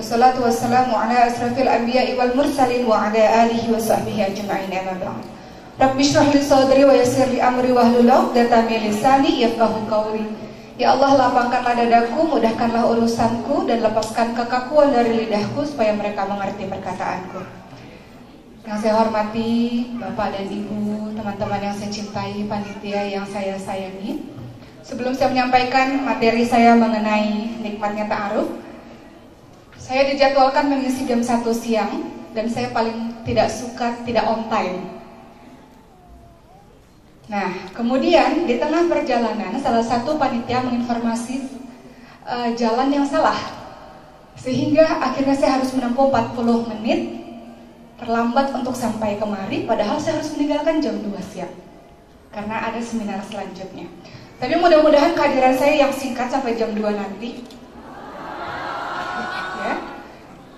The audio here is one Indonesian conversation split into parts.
Wassalatu wassalamu ala asrafil anbiya wal mursalin Wa ala alihi wa sahbihi ajma'in amma ba'd Rabbi syrah li sadri wa yassir li amri wa hlul 'uqdatam min lisani yafqahu qawli Ya Allah lapangkanlah dadaku, mudahkanlah urusanku dan lepaskan kekakuan dari lidahku supaya mereka mengerti perkataanku. Yang saya hormati Bapak dan Ibu, teman-teman yang saya cintai, panitia yang saya sayangi. Sebelum saya menyampaikan materi saya mengenai nikmatnya ta'aruf, saya dijadwalkan mengisi jam 1 siang dan saya paling tidak suka tidak on time. Nah, kemudian di tengah perjalanan salah satu panitia menginformasi uh, jalan yang salah. Sehingga akhirnya saya harus menempuh 40 menit terlambat untuk sampai kemari padahal saya harus meninggalkan jam 2 siang. Karena ada seminar selanjutnya. Tapi mudah-mudahan kehadiran saya yang singkat sampai jam 2 nanti. Ya.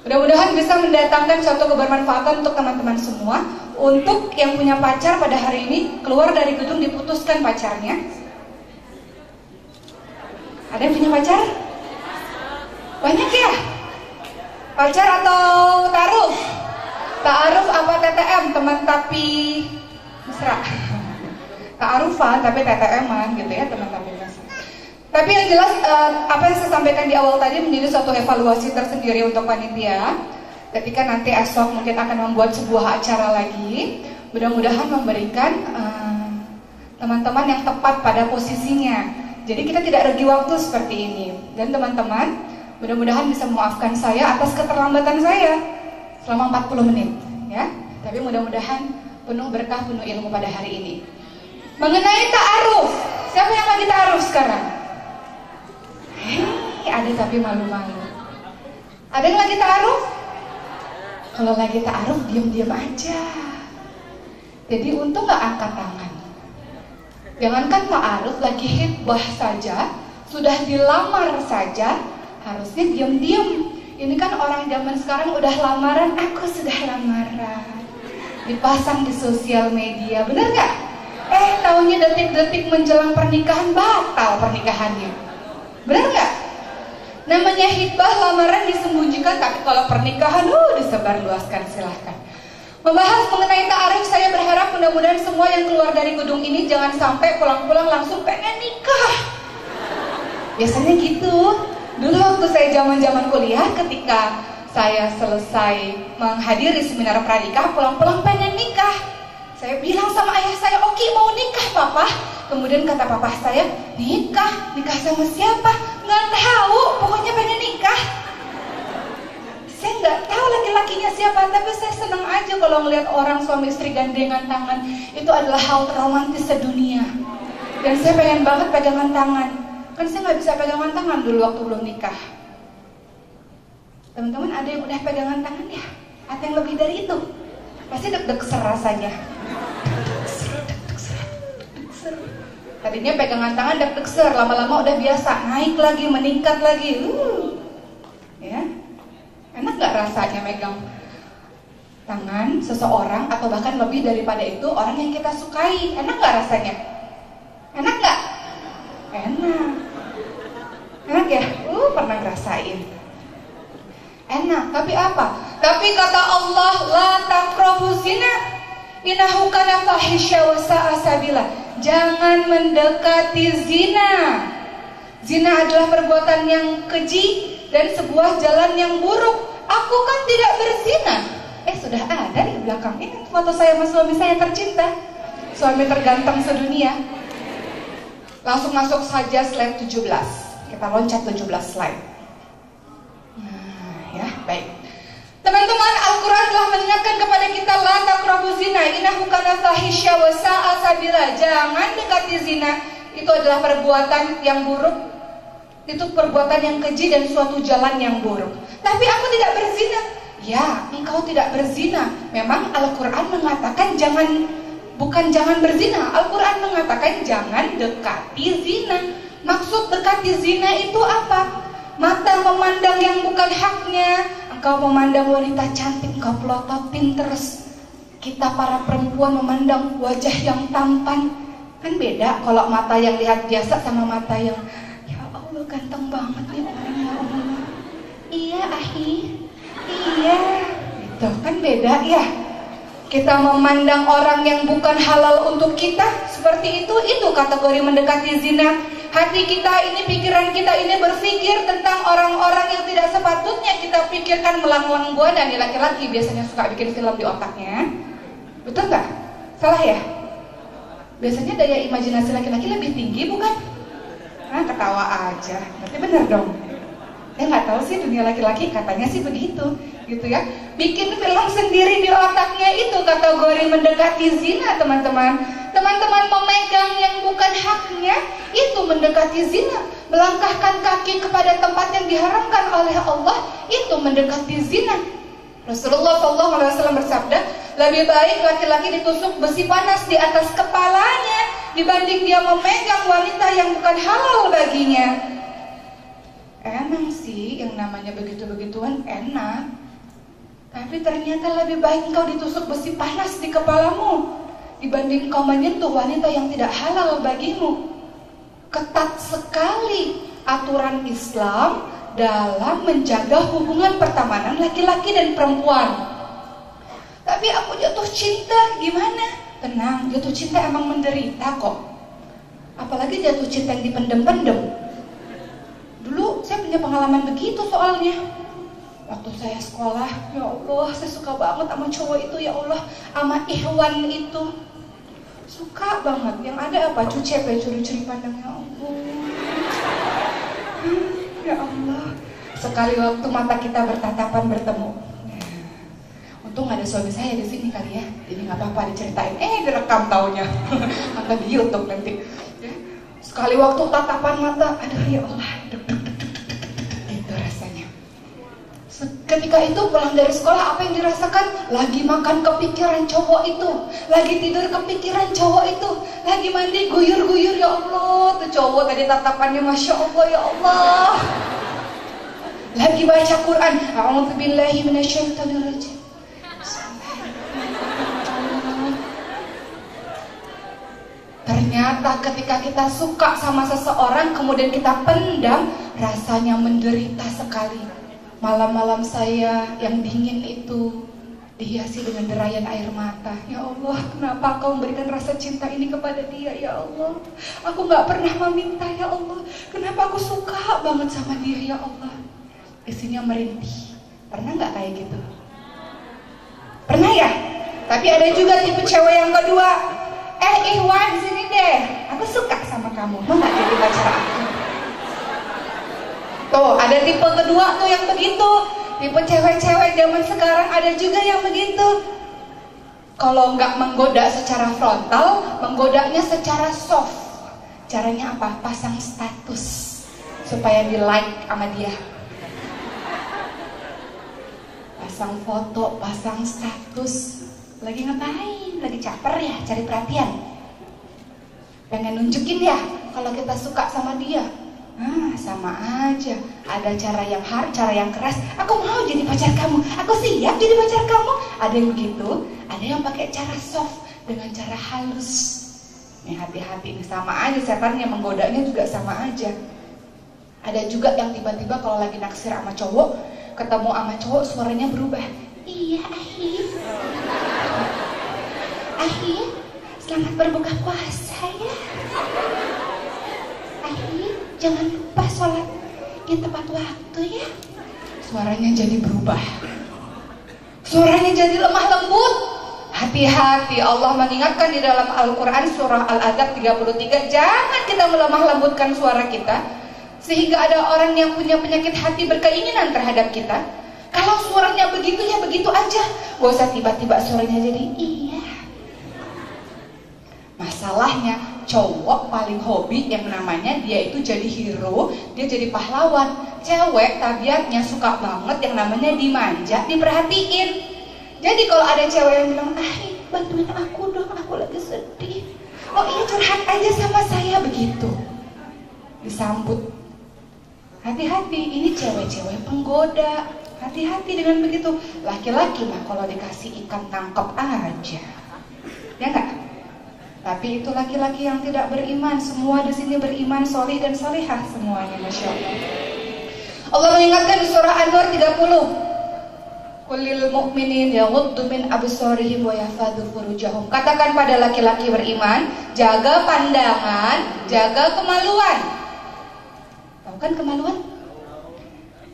Mudah-mudahan bisa mendatangkan suatu kebermanfaatan untuk teman-teman semua. Untuk yang punya pacar pada hari ini keluar dari gedung diputuskan pacarnya. Ada yang punya pacar? Banyak ya? Pacar atau taruh? Ta'aruf apa TTM? Teman tapi mesra. Ta'arufan tapi TTM-an gitu ya teman tapi. Tapi yang jelas uh, apa yang saya sampaikan di awal tadi menjadi suatu evaluasi tersendiri untuk panitia. Ketika nanti esok mungkin akan membuat sebuah acara lagi, mudah-mudahan memberikan teman-teman uh, yang tepat pada posisinya. Jadi kita tidak rugi waktu seperti ini. Dan teman-teman, mudah-mudahan bisa memaafkan saya atas keterlambatan saya selama 40 menit, ya. Tapi mudah-mudahan penuh berkah, penuh ilmu pada hari ini. Mengenai ta'aruf, siapa yang lagi ta'aruf sekarang? Hei, ada tapi malu-malu. Ada yang lagi ta'aruf? Kalau lagi ta'aruf, diam-diam aja. Jadi untung gak angkat tangan. Jangankan ta'aruf, lagi hitbah saja, sudah dilamar saja, harusnya diam-diam. Ini kan orang zaman sekarang udah lamaran, aku sudah lamaran. Dipasang di sosial media, bener gak? Eh, tahunya detik-detik menjelang pernikahan, batal pernikahannya. Bener gak? Namanya hitbah lamaran disembunyikan, tapi kalau pernikahan, uh, disebarluaskan silahkan. Membahas mengenai ta'aruf, saya berharap mudah-mudahan semua yang keluar dari gedung ini jangan sampai pulang-pulang langsung pengen nikah. Biasanya gitu. Dulu waktu saya zaman-zaman kuliah, ketika saya selesai menghadiri seminar pranikah, pulang-pulang pengen nikah. Saya bilang sama ayah saya, Oki mau nikah papa. Kemudian kata papa saya, nikah? Nikah sama siapa? Nggak tahu, pokoknya pengen nikah. Saya nggak tahu laki-lakinya siapa, tapi saya senang aja kalau ngeliat orang suami istri gandengan tangan. Itu adalah hal terromantis sedunia. Dan saya pengen banget pegangan tangan. Kan saya nggak bisa pegangan tangan dulu waktu belum nikah. Teman-teman ada yang udah pegangan tangan ya? Ada yang lebih dari itu? Pasti deg-deg ser rasanya. Tadinya pegangan tangan deg-deg ser, lama-lama udah biasa, naik lagi, meningkat lagi. Uh. Ya. Enak nggak rasanya megang tangan seseorang atau bahkan lebih daripada itu orang yang kita sukai? Enak nggak rasanya? Enak nggak? Enak. Enak ya? Uh, pernah ngerasain. Enak, tapi apa? Tapi kata Allah, la taqrabu zina. Innahu kana fahisya wa. Jangan mendekati zina. Zina adalah perbuatan yang keji dan sebuah jalan yang buruk. Aku kan tidak berzina. Eh sudah ada di belakang ini foto saya sama suami saya tercinta. Suami terganteng sedunia. Langsung masuk saja slide 17. Kita loncat 17 slide. Nah, ya, baik. Teman-teman, Al-Quran telah mengingatkan kepada kita La taqrabu zina, innahu kana fahisya wa sabila. Jangan dekati zina. Itu adalah perbuatan yang buruk. Itu perbuatan yang keji dan suatu jalan yang buruk. Tapi aku tidak berzina. Ya, engkau tidak berzina. Memang Al-Quran mengatakan jangan, bukan jangan berzina. Al-Quran mengatakan jangan dekati zina. Maksud dekati zina itu apa? Mata memandang yang bukan haknya. Engkau memandang wanita cantik, engkau pelototin terus. Kita para perempuan memandang wajah yang tampan. Kan beda kalau mata yang lihat biasa sama mata yang ya Allah ganteng banget nih orang ya Allah. Iya, ahi. Iya, itu kan beda ya. Kita memandang orang yang bukan halal untuk kita seperti itu, itu kategori mendekati zina. Hati kita ini, pikiran kita ini berpikir tentang orang-orang yang tidak sepatutnya kita pikirkan melanglang buana nih laki-laki biasanya suka bikin film di otaknya. Betul nggak? Salah ya? Biasanya daya imajinasi laki-laki lebih tinggi bukan? Nah, ketawa aja. Berarti benar dong. Saya nggak tahu sih dunia laki-laki katanya sih begitu, gitu ya. Bikin film sendiri di otaknya itu kategori mendekati zina, teman-teman. Teman-teman memegang yang bukan haknya itu mendekati zina. Melangkahkan kaki kepada tempat yang diharamkan oleh Allah itu mendekati zina. Rasulullah SAW bersabda, lebih baik laki-laki ditusuk besi panas di atas kepalanya dibanding dia memegang wanita yang bukan halal baginya. Emang sih yang namanya begitu-begituan enak Tapi ternyata lebih baik engkau ditusuk besi panas di kepalamu Dibanding engkau menyentuh wanita yang tidak halal bagimu Ketat sekali aturan Islam dalam menjaga hubungan pertemanan laki-laki dan perempuan Tapi aku jatuh cinta gimana? Tenang, jatuh cinta emang menderita kok Apalagi jatuh cinta yang dipendem-pendem Dulu saya punya pengalaman begitu soalnya. Waktu saya sekolah, ya Allah, saya suka banget sama cowok itu, ya Allah, sama Ikhwan itu. Suka banget. Yang ada apa? Cuci apa? Curi-curi pandang, ya Allah. Hmm, ya Allah. Sekali waktu mata kita bertatapan bertemu. Ya. Untung ada suami saya di sini kali ya, jadi nggak apa-apa diceritain. Eh direkam taunya, atau di YouTube nanti. Ya. Sekali waktu tatapan mata, aduh ya Allah, Ketika itu pulang dari sekolah apa yang dirasakan? Lagi makan kepikiran cowok itu. Lagi tidur kepikiran cowok itu. Lagi mandi guyur-guyur ya Allah. Tuh cowok tadi tatapannya Masya Allah ya Allah. Lagi baca Quran. Minasyaitonirrajim. Ternyata ketika kita suka sama seseorang kemudian kita pendam rasanya menderita sekali Malam-malam saya yang dingin itu dihiasi dengan derayan air mata. Ya Allah, kenapa kau memberikan rasa cinta ini kepada dia, ya Allah? Aku gak pernah meminta, ya Allah. Kenapa aku suka banget sama dia, ya Allah? Isinya merintih. Pernah gak kayak gitu? Pernah ya? Tapi ada juga tipe cewek yang kedua. Eh, Iwan, sini deh. Aku suka sama kamu. Mau gak jadi pacar aku? Tuh, ada tipe kedua tuh yang begitu. Tipe cewek-cewek zaman sekarang ada juga yang begitu. Kalau nggak menggoda secara frontal, menggodanya secara soft. Caranya apa? Pasang status supaya di like sama dia. Pasang foto, pasang status. Lagi ngapain? Lagi caper ya, cari perhatian. Pengen nunjukin ya kalau kita suka sama dia Ah, sama aja. Ada cara yang hard, cara yang keras. Aku mau jadi pacar kamu. Aku siap jadi pacar kamu. Ada yang begitu, ada yang pakai cara soft dengan cara halus. Nih hati-hati ini sama aja setan yang menggodanya juga sama aja. Ada juga yang tiba-tiba kalau lagi naksir sama cowok, ketemu sama cowok suaranya berubah. Iya, Ahi. Ahi, selamat berbuka puasa ya. Jangan lupa sholat yang tepat waktu ya. Suaranya jadi berubah. Suaranya jadi lemah lembut. Hati-hati Allah mengingatkan di dalam Al-Quran surah Al-Adab 33 jangan kita melemah lembutkan suara kita sehingga ada orang yang punya penyakit hati berkeinginan terhadap kita. Kalau suaranya begitu ya begitu aja. Gak usah tiba-tiba suaranya jadi iya Masalahnya cowok paling hobi yang namanya dia itu jadi hero, dia jadi pahlawan. Cewek tabiatnya suka banget yang namanya dimanja, diperhatiin. Jadi kalau ada cewek yang bilang, ah bantuin aku dong, aku lagi sedih. Oh iya curhat aja sama saya begitu. Disambut. Hati-hati, ini cewek-cewek penggoda. Hati-hati dengan begitu. Laki-laki mah kalau dikasih ikan tangkap aja. Ya enggak? Tapi itu laki-laki yang tidak beriman. Semua di sini beriman, solih dan solihah semuanya, masya Allah. Allah mengingatkan di surah An-Nur 30. Kulil mu'minin yaghuddu min absarihim wa furujahum. Katakan pada laki-laki beriman, jaga pandangan, jaga kemaluan. Tahu kan kemaluan?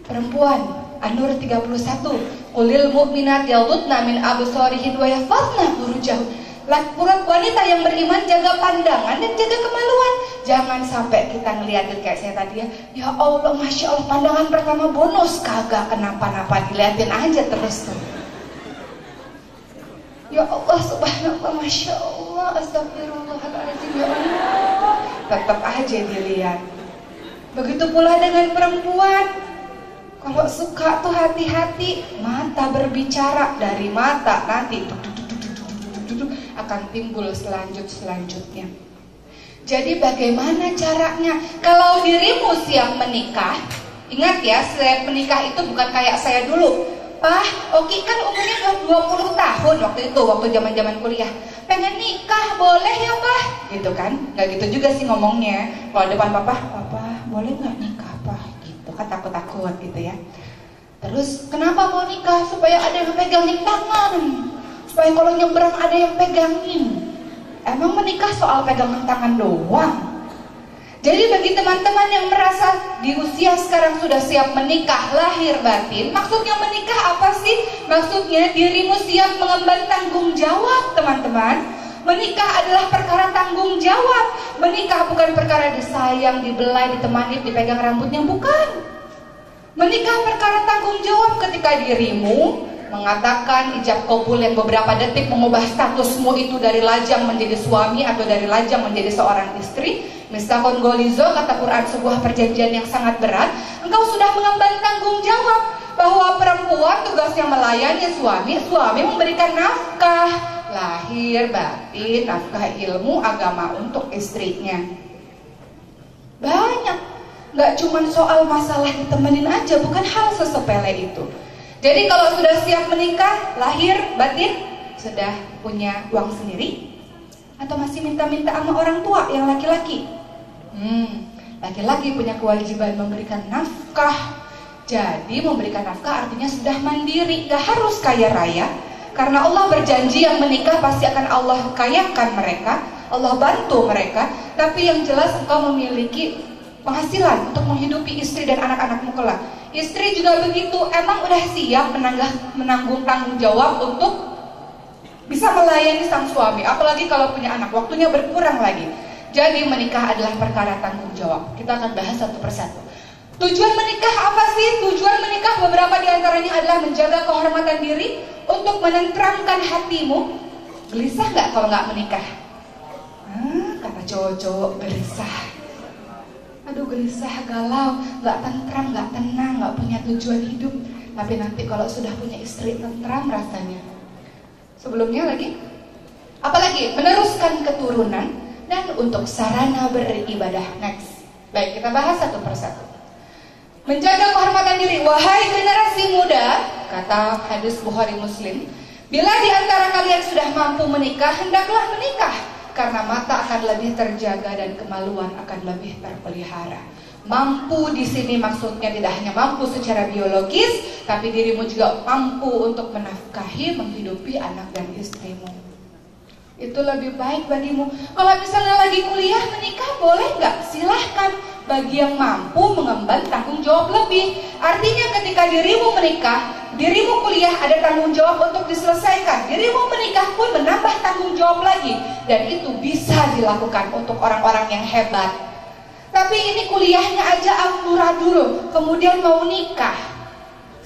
Perempuan, An-Nur 31. Kulil mu'minat yaghuddna min absarihin wa yafadhna furujahum wanita yang beriman jaga pandangan dan jaga kemaluan. Jangan sampai kita ngeliatin kayak saya tadi ya. Ya Allah, masya Allah pandangan pertama bonus kagak kenapa-napa diliatin aja terus tuh. Ya Allah subhanallah Masya Allah Astagfirullahaladzim Ya Allah Tetap aja dilihat Begitu pula dengan perempuan Kalau suka tuh hati-hati Mata berbicara Dari mata nanti akan timbul selanjut-selanjutnya. Jadi bagaimana caranya? Kalau dirimu siap menikah, ingat ya, siap menikah itu bukan kayak saya dulu. Pak, Oki kan umurnya 20 tahun waktu itu, waktu zaman-zaman kuliah. Pengen nikah, boleh ya Pak? Gitu kan? Gak gitu juga sih ngomongnya. Kalau depan Papa, Papa boleh nggak nikah Pak? Gitu kan takut-takut gitu ya. Terus kenapa mau nikah? Supaya ada yang pegang di tangan supaya kalau nyebrang ada yang pegangin. Emang menikah soal pegangan tangan doang? Jadi bagi teman-teman yang merasa di usia sekarang sudah siap menikah lahir batin, maksudnya menikah apa sih? Maksudnya dirimu siap mengemban tanggung jawab, teman-teman. Menikah adalah perkara tanggung jawab. Menikah bukan perkara disayang, dibelai, ditemani, dipegang rambutnya, bukan. Menikah perkara tanggung jawab ketika dirimu mengatakan ijab kabul yang beberapa detik mengubah statusmu itu dari lajang menjadi suami atau dari lajang menjadi seorang istri. Misalkan golizo kata Quran sebuah perjanjian yang sangat berat engkau sudah mengemban tanggung jawab bahwa perempuan tugasnya melayani suami suami memberikan nafkah lahir batin nafkah ilmu agama untuk istrinya. Banyak. Nggak cuma soal masalah ditemenin aja bukan hal sesepele itu jadi kalau sudah siap menikah, lahir, batin, sudah punya uang sendiri? Atau masih minta-minta sama orang tua yang laki-laki? Hmm, laki-laki punya kewajiban memberikan nafkah. Jadi memberikan nafkah artinya sudah mandiri, gak harus kaya raya. Karena Allah berjanji yang menikah pasti akan Allah kayakan mereka, Allah bantu mereka. Tapi yang jelas engkau memiliki penghasilan untuk menghidupi istri dan anak-anakmu kelak. Istri juga begitu, emang udah siap menanggah, menanggung tanggung jawab untuk bisa melayani sang suami, apalagi kalau punya anak, waktunya berkurang lagi. Jadi menikah adalah perkara tanggung jawab. Kita akan bahas satu persatu. Tujuan menikah apa sih? Tujuan menikah beberapa di antaranya adalah menjaga kehormatan diri, untuk menenteramkan hatimu. Gelisah nggak kalau nggak menikah? Ah, kata cowok-cowok gelisah aduh gelisah, galau, nggak tentram, nggak tenang, nggak punya tujuan hidup. Tapi nanti kalau sudah punya istri tentram rasanya. Sebelumnya lagi, apalagi meneruskan keturunan dan untuk sarana beribadah. Next, baik kita bahas satu persatu. Menjaga kehormatan diri, wahai generasi muda, kata hadis Bukhari Muslim, bila di antara kalian sudah mampu menikah, hendaklah menikah karena mata akan lebih terjaga dan kemaluan akan lebih terpelihara. Mampu di sini maksudnya tidak hanya mampu secara biologis, tapi dirimu juga mampu untuk menafkahi, menghidupi anak dan istrimu. Itu lebih baik bagimu. Kalau misalnya lagi kuliah menikah boleh nggak? Silahkan. Bagi yang mampu mengemban tanggung jawab lebih. Artinya ketika dirimu menikah, dirimu kuliah ada tanggung jawab untuk diselesaikan. Dirimu menikah pun menambah tanggung jawab lagi. Dan itu bisa dilakukan untuk orang-orang yang hebat. Tapi ini kuliahnya aja amburadul, kemudian mau nikah.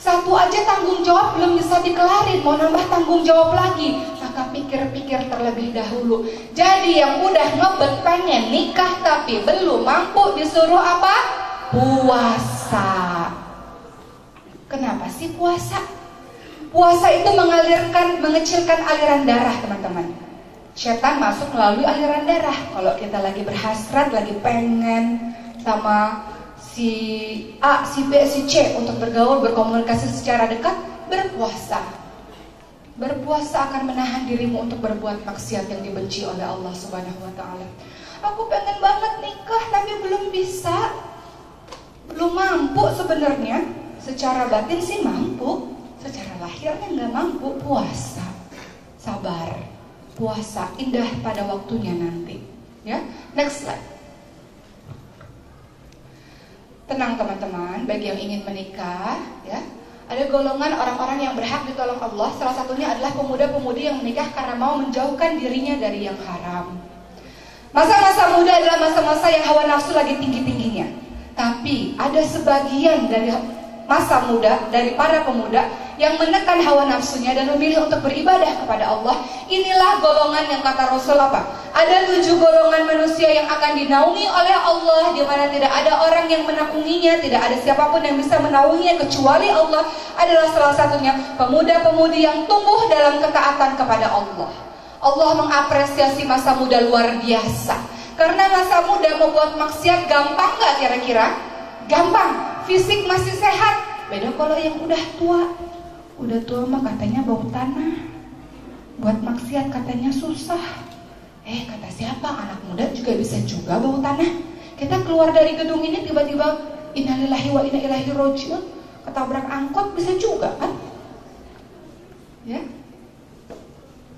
Satu aja tanggung jawab belum bisa dikelarin, mau nambah tanggung jawab lagi. Maka pikir-pikir terlebih dahulu. Jadi yang udah ngebet pengen nikah tapi belum mampu disuruh apa? Puasa. Kenapa sih puasa? Puasa itu mengalirkan, mengecilkan aliran darah teman-teman. Setan masuk melalui aliran darah. Kalau kita lagi berhasrat, lagi pengen sama si A, si B, si C untuk bergaul, berkomunikasi secara dekat, berpuasa. Berpuasa akan menahan dirimu untuk berbuat maksiat yang dibenci oleh Allah Subhanahu wa taala. Aku pengen banget nikah tapi belum bisa. Belum mampu sebenarnya. Secara batin sih mampu, secara lahirnya nggak mampu. Puasa. Sabar. Puasa indah pada waktunya nanti. Ya. Next slide. Tenang teman-teman, bagi yang ingin menikah, ya, ada golongan orang-orang yang berhak ditolong Allah. Salah satunya adalah pemuda-pemudi yang menikah karena mau menjauhkan dirinya dari yang haram. Masa-masa muda adalah masa-masa yang hawa nafsu lagi tinggi-tingginya. Tapi ada sebagian dari masa muda, dari para pemuda yang menekan hawa nafsunya dan memilih untuk beribadah kepada Allah. Inilah golongan yang kata Rasul apa? Ada tujuh golongan manusia yang akan dinaungi oleh Allah di mana tidak ada orang yang menaunginya, tidak ada siapa pun yang bisa menaunginya kecuali Allah. Adalah salah satunya pemuda-pemudi yang tumbuh dalam ketaatan kepada Allah. Allah mengapresiasi masa muda luar biasa. Karena masa muda membuat maksiat gampang gak kira-kira? Gampang, fisik masih sehat. Beda kalau yang udah tua. Udah tua mah katanya bau tanah. Buat maksiat katanya susah. Eh kata siapa anak muda juga bisa juga bau tanah. Kita keluar dari gedung ini tiba-tiba innalillahi wa inna ilaihi rojiun. Ketabrak angkot bisa juga kan? Ya,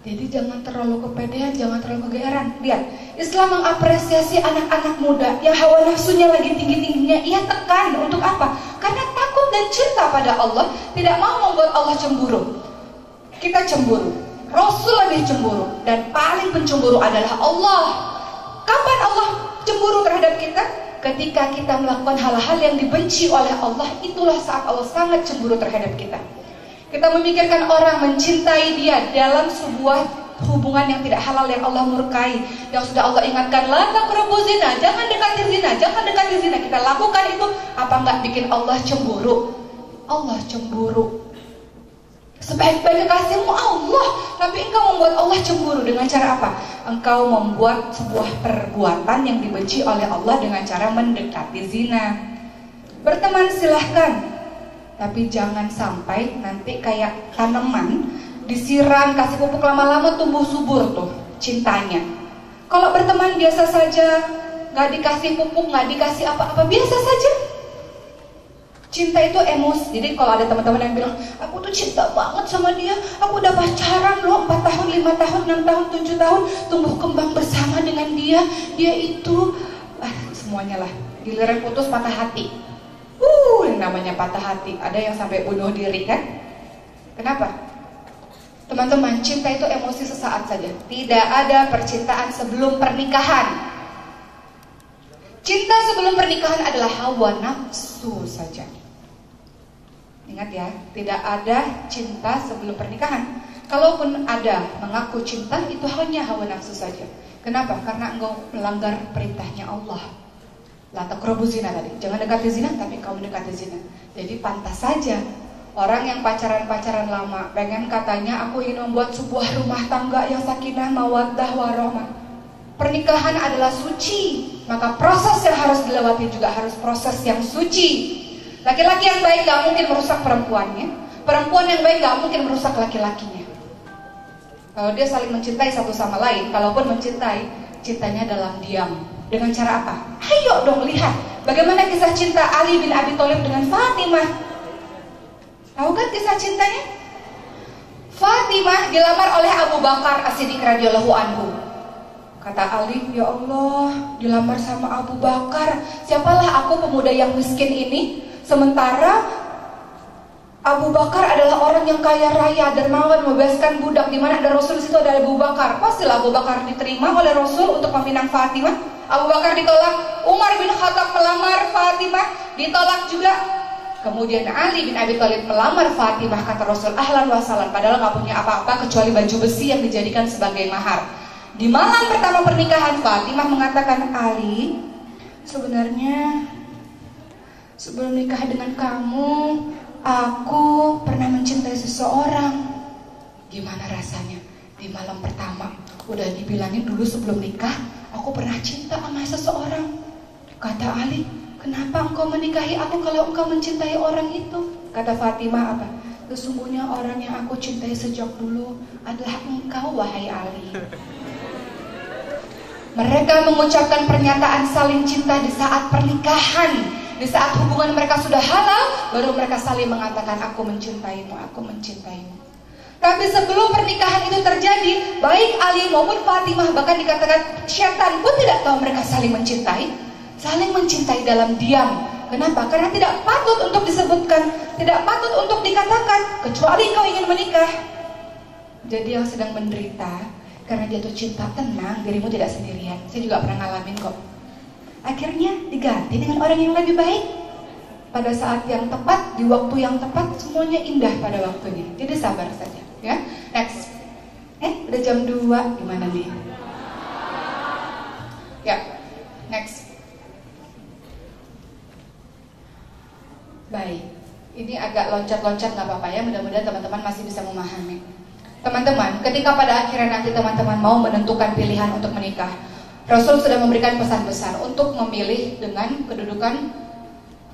jadi jangan terlalu kepedean, jangan terlalu kegeeran. Lihat, Islam mengapresiasi anak-anak muda yang hawa nafsunya lagi tinggi-tingginya. Ia tekan untuk apa? Dan cinta pada Allah, tidak mau membuat Allah cemburu. Kita cemburu. Rasul lebih cemburu dan paling pencemburu adalah Allah. Kapan Allah cemburu terhadap kita? Ketika kita melakukan hal-hal yang dibenci oleh Allah, itulah saat Allah sangat cemburu terhadap kita. Kita memikirkan orang mencintai dia dalam sebuah hubungan yang tidak halal yang Allah murkai yang sudah Allah ingatkan la taqrabu zina jangan dekati zina jangan dekati zina. Kita lakukan itu apa nggak bikin Allah cemburu? Allah cemburu. Sebaik-baik kekasihmu Allah tapi engkau membuat Allah cemburu dengan cara apa? Engkau membuat sebuah perbuatan yang dibenci oleh Allah dengan cara mendekati zina. Berteman silahkan tapi jangan sampai nanti kayak tanaman disiram kasih pupuk lama-lama tumbuh subur tuh cintanya. Kalau berteman biasa saja, nggak dikasih pupuk, nggak dikasih apa-apa biasa saja. Cinta itu emosi. Jadi kalau ada teman-teman yang bilang, aku tuh cinta banget sama dia, aku udah pacaran loh 4 tahun, 5 tahun, 6 tahun, 7 tahun, tumbuh kembang bersama dengan dia, dia itu, ah, semuanya lah, giliran putus patah hati. Uh, namanya patah hati. Ada yang sampai bunuh diri kan? Kenapa? Teman-teman, cinta itu emosi sesaat saja. Tidak ada percintaan sebelum pernikahan. Cinta sebelum pernikahan adalah hawa nafsu saja. Ingat ya, tidak ada cinta sebelum pernikahan. Kalaupun ada mengaku cinta, itu hanya hawa nafsu saja. Kenapa? Karena engkau melanggar perintahnya Allah. La taqrabu zina tadi. Jangan dekati zina tapi kau mendekati zina. Jadi pantas saja orang yang pacaran-pacaran lama pengen katanya aku ingin membuat sebuah rumah tangga yang sakinah mawaddah warahmah. Pernikahan adalah suci, maka proses yang harus dilewati juga harus proses yang suci. Laki-laki yang baik gak mungkin merusak perempuannya. Perempuan yang baik gak mungkin merusak laki-lakinya. Kalau dia saling mencintai satu sama lain, kalaupun mencintai, cintanya dalam diam, dengan cara apa? Ayo dong lihat bagaimana kisah cinta Ali bin Abi Thalib dengan Fatimah. Tahu kan kisah cintanya? Fatimah dilamar oleh Abu Bakar As-Siddiq radhiyallahu anhu. Kata Ali, ya Allah, dilamar sama Abu Bakar. Siapalah aku pemuda yang miskin ini? Sementara Abu Bakar adalah orang yang kaya raya, dermawan, membebaskan budak. Di mana ada Rasul situ ada Abu Bakar. Pastilah Abu Bakar diterima oleh Rasul untuk meminang Fatimah. Abu Bakar ditolak, Umar bin Khattab melamar Fatimah, ditolak juga. Kemudian Ali bin Abi Thalib melamar Fatimah kata Rasul ahlan wasalan padahal nggak punya apa-apa kecuali baju besi yang dijadikan sebagai mahar. Di malam pertama pernikahan Fatimah mengatakan Ali sebenarnya sebelum nikah dengan kamu aku pernah mencintai seseorang. Gimana rasanya di malam pertama udah dibilangin dulu sebelum nikah aku pernah cinta sama seseorang. Kata Ali, Kenapa engkau menikahi aku kalau engkau mencintai orang itu? Kata Fatimah apa? Sesungguhnya orang yang aku cintai sejak dulu adalah engkau wahai Ali. Mereka mengucapkan pernyataan saling cinta di saat pernikahan. Di saat hubungan mereka sudah halal, baru mereka saling mengatakan aku mencintaimu, aku mencintaimu. Tapi sebelum pernikahan itu terjadi, baik Ali maupun Fatimah bahkan dikatakan syaitan pun tidak tahu mereka saling mencintai saling mencintai dalam diam. Kenapa? Karena tidak patut untuk disebutkan, tidak patut untuk dikatakan, kecuali kau ingin menikah. Jadi yang sedang menderita karena jatuh cinta tenang, dirimu tidak sendirian. Saya juga pernah ngalamin kok. Akhirnya diganti dengan orang yang lebih baik. Pada saat yang tepat, di waktu yang tepat, semuanya indah pada waktunya. Jadi sabar saja, ya. Next. Eh, udah jam 2, gimana nih? Ya, next. Baik, ini agak loncat-loncat nggak apa-apa ya, mudah-mudahan teman-teman masih bisa memahami. Teman-teman, ketika pada akhirnya nanti teman-teman mau menentukan pilihan untuk menikah, Rasul sudah memberikan pesan besar untuk memilih dengan kedudukan,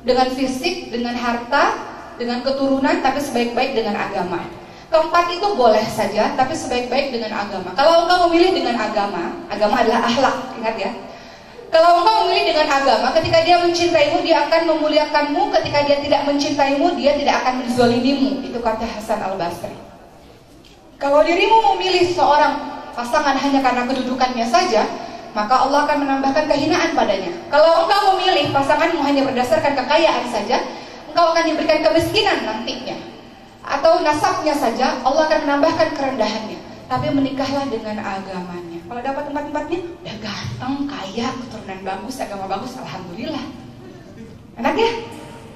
dengan fisik, dengan harta, dengan keturunan, tapi sebaik-baik dengan agama. Keempat itu boleh saja, tapi sebaik-baik dengan agama. Kalau engkau memilih dengan agama, agama adalah akhlak, ingat ya. Kalau engkau memilih dengan agama, ketika dia mencintaimu, dia akan memuliakanmu. Ketika dia tidak mencintaimu, dia tidak akan menzolimimu. Itu kata Hasan Al Basri. Kalau dirimu memilih seorang pasangan hanya karena kedudukannya saja, maka Allah akan menambahkan kehinaan padanya. Kalau engkau memilih pasanganmu hanya berdasarkan kekayaan saja, engkau akan diberikan kemiskinan nantinya. Atau nasabnya saja, Allah akan menambahkan kerendahannya. Tapi menikahlah dengan agamanya. Kalau dapat tempat-tempatnya, udah ganteng, kaya, keturunan bagus, agama bagus, alhamdulillah. Enak ya?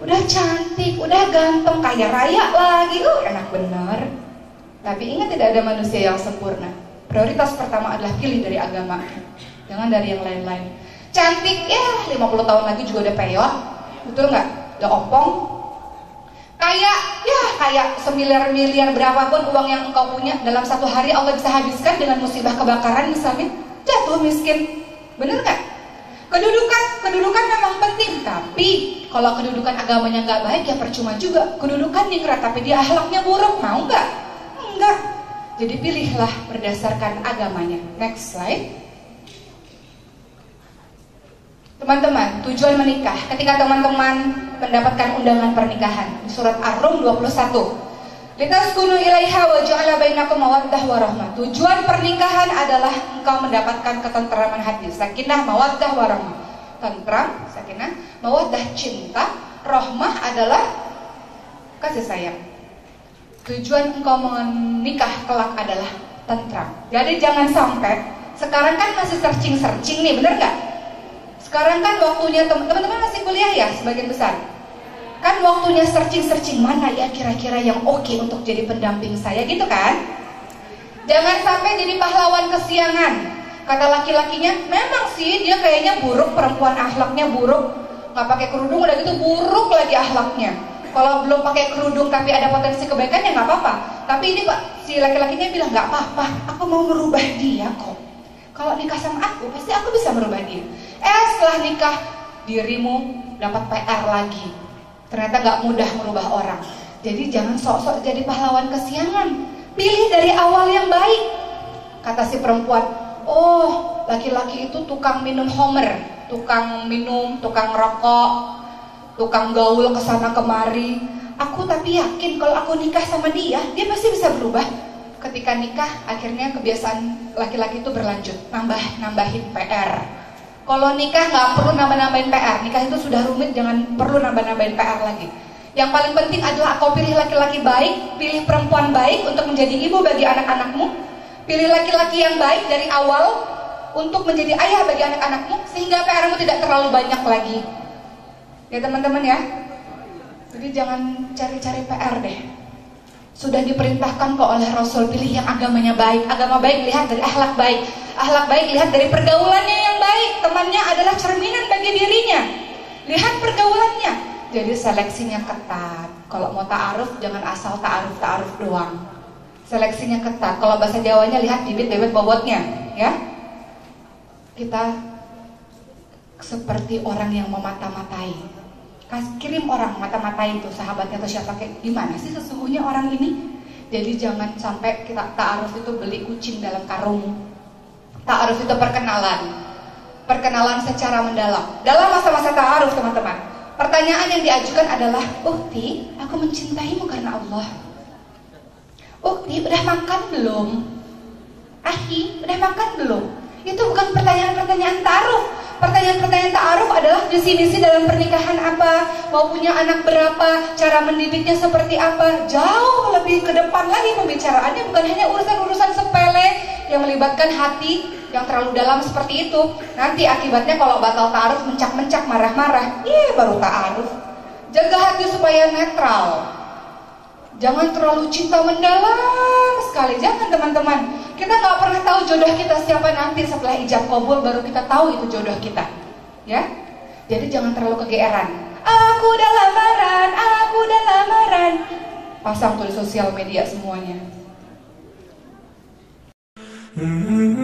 Udah cantik, udah ganteng, kaya raya lagi, uh enak bener. Tapi ingat tidak ada manusia yang sempurna. Prioritas pertama adalah pilih dari agama, jangan dari yang lain-lain. Cantik ya, 50 tahun lagi juga udah peyot, betul nggak? Udah opong, Kayak ya kayak semiliar miliar berapapun uang yang engkau punya dalam satu hari Allah bisa habiskan dengan musibah kebakaran misalnya jatuh miskin. Bener nggak? Kedudukan kedudukan memang penting tapi kalau kedudukan agamanya nggak baik ya percuma juga. Kedudukan ningrat tapi dia ahlaknya buruk mau nggak? Enggak. Jadi pilihlah berdasarkan agamanya. Next slide. Teman-teman, tujuan menikah ketika teman-teman mendapatkan undangan pernikahan surat Ar-Rum 21. Litaskunu ilaiha wa ja'ala bainakum mawaddah wa. Tujuan pernikahan adalah engkau mendapatkan ketenteraman hati, sakinah, mawaddah wa rahmah. Tentram, sakinah, mawaddah cinta, rahmah adalah kasih sayang. Tujuan engkau menikah kelak adalah tentram. Jadi jangan sampai sekarang kan masih searching-searching nih, bener nggak? Sekarang kan waktunya teman-teman masih kuliah ya sebagian besar. Kan waktunya searching-searching mana ya kira-kira yang oke okay untuk jadi pendamping saya gitu kan? Jangan sampai jadi pahlawan kesiangan. Kata laki-lakinya, memang sih dia kayaknya buruk, perempuan akhlaknya buruk. Nggak pakai kerudung udah gitu buruk lagi akhlaknya. Kalau belum pakai kerudung tapi ada potensi kebaikan ya nggak apa-apa. Tapi ini pak si laki-lakinya bilang nggak apa-apa, aku mau merubah dia kok. Kalau nikah sama aku pasti aku bisa merubah dia. Eh setelah nikah dirimu dapat PR lagi. Ternyata gak mudah merubah orang. Jadi jangan sok-sok jadi pahlawan kesiangan. Pilih dari awal yang baik. Kata si perempuan, oh laki-laki itu tukang minum homer, tukang minum, tukang rokok, tukang gaul ke sana kemari. Aku tapi yakin kalau aku nikah sama dia, dia pasti bisa berubah. Ketika nikah, akhirnya kebiasaan laki-laki itu berlanjut, nambah nambahin PR kalau nikah nggak perlu nambah-nambahin PR, nikah itu sudah rumit, jangan perlu nambah-nambahin PR lagi. Yang paling penting adalah kau pilih laki-laki baik, pilih perempuan baik untuk menjadi ibu bagi anak-anakmu, pilih laki-laki yang baik dari awal untuk menjadi ayah bagi anak-anakmu, sehingga PR-mu tidak terlalu banyak lagi. Ya teman-teman ya. Jadi jangan cari-cari PR deh. Sudah diperintahkan kok oleh Rasul pilih yang agamanya baik. Agama baik lihat dari akhlak baik. Akhlak baik lihat dari pergaulannya yang baik. Temannya adalah cerminan bagi dirinya. Lihat pergaulannya. Jadi seleksinya ketat. Kalau mau ta'aruf jangan asal ta'aruf ta'aruf doang. Seleksinya ketat. Kalau bahasa Jawanya lihat bibit bebek bobotnya, ya. Kita seperti orang yang memata-matai kirim orang mata-matain tuh sahabatnya atau siapa kayak gimana sih sesungguhnya orang ini? Jadi jangan sampai kita ta'aruf itu beli kucing dalam karung. Ta'aruf itu perkenalan. Perkenalan secara mendalam. Dalam masa-masa ta'aruf teman-teman pertanyaan yang diajukan adalah Ukti, aku mencintaimu karena Allah. Ukti, udah makan belum? Ahi, udah makan belum? Itu bukan pertanyaan-pertanyaan ta'aruf Pertanyaan-pertanyaan ta'aruf adalah visi misi dalam pernikahan apa, mau punya anak berapa, cara mendidiknya seperti apa. Jauh lebih ke depan lagi pembicaraannya bukan hanya urusan-urusan sepele yang melibatkan hati yang terlalu dalam seperti itu. Nanti akibatnya kalau batal ta'aruf mencak-mencak marah-marah, iya baru ta'aruf. Jaga hati supaya netral. Jangan terlalu cinta mendalam sekali, jangan teman-teman. Kita nggak pernah tahu jodoh kita siapa nanti setelah ijab kabul baru kita tahu itu jodoh kita. Ya. Jadi jangan terlalu kegeeran. Aku udah lamaran, aku udah lamaran. Pasang tuh di sosial media semuanya. Mm -hmm.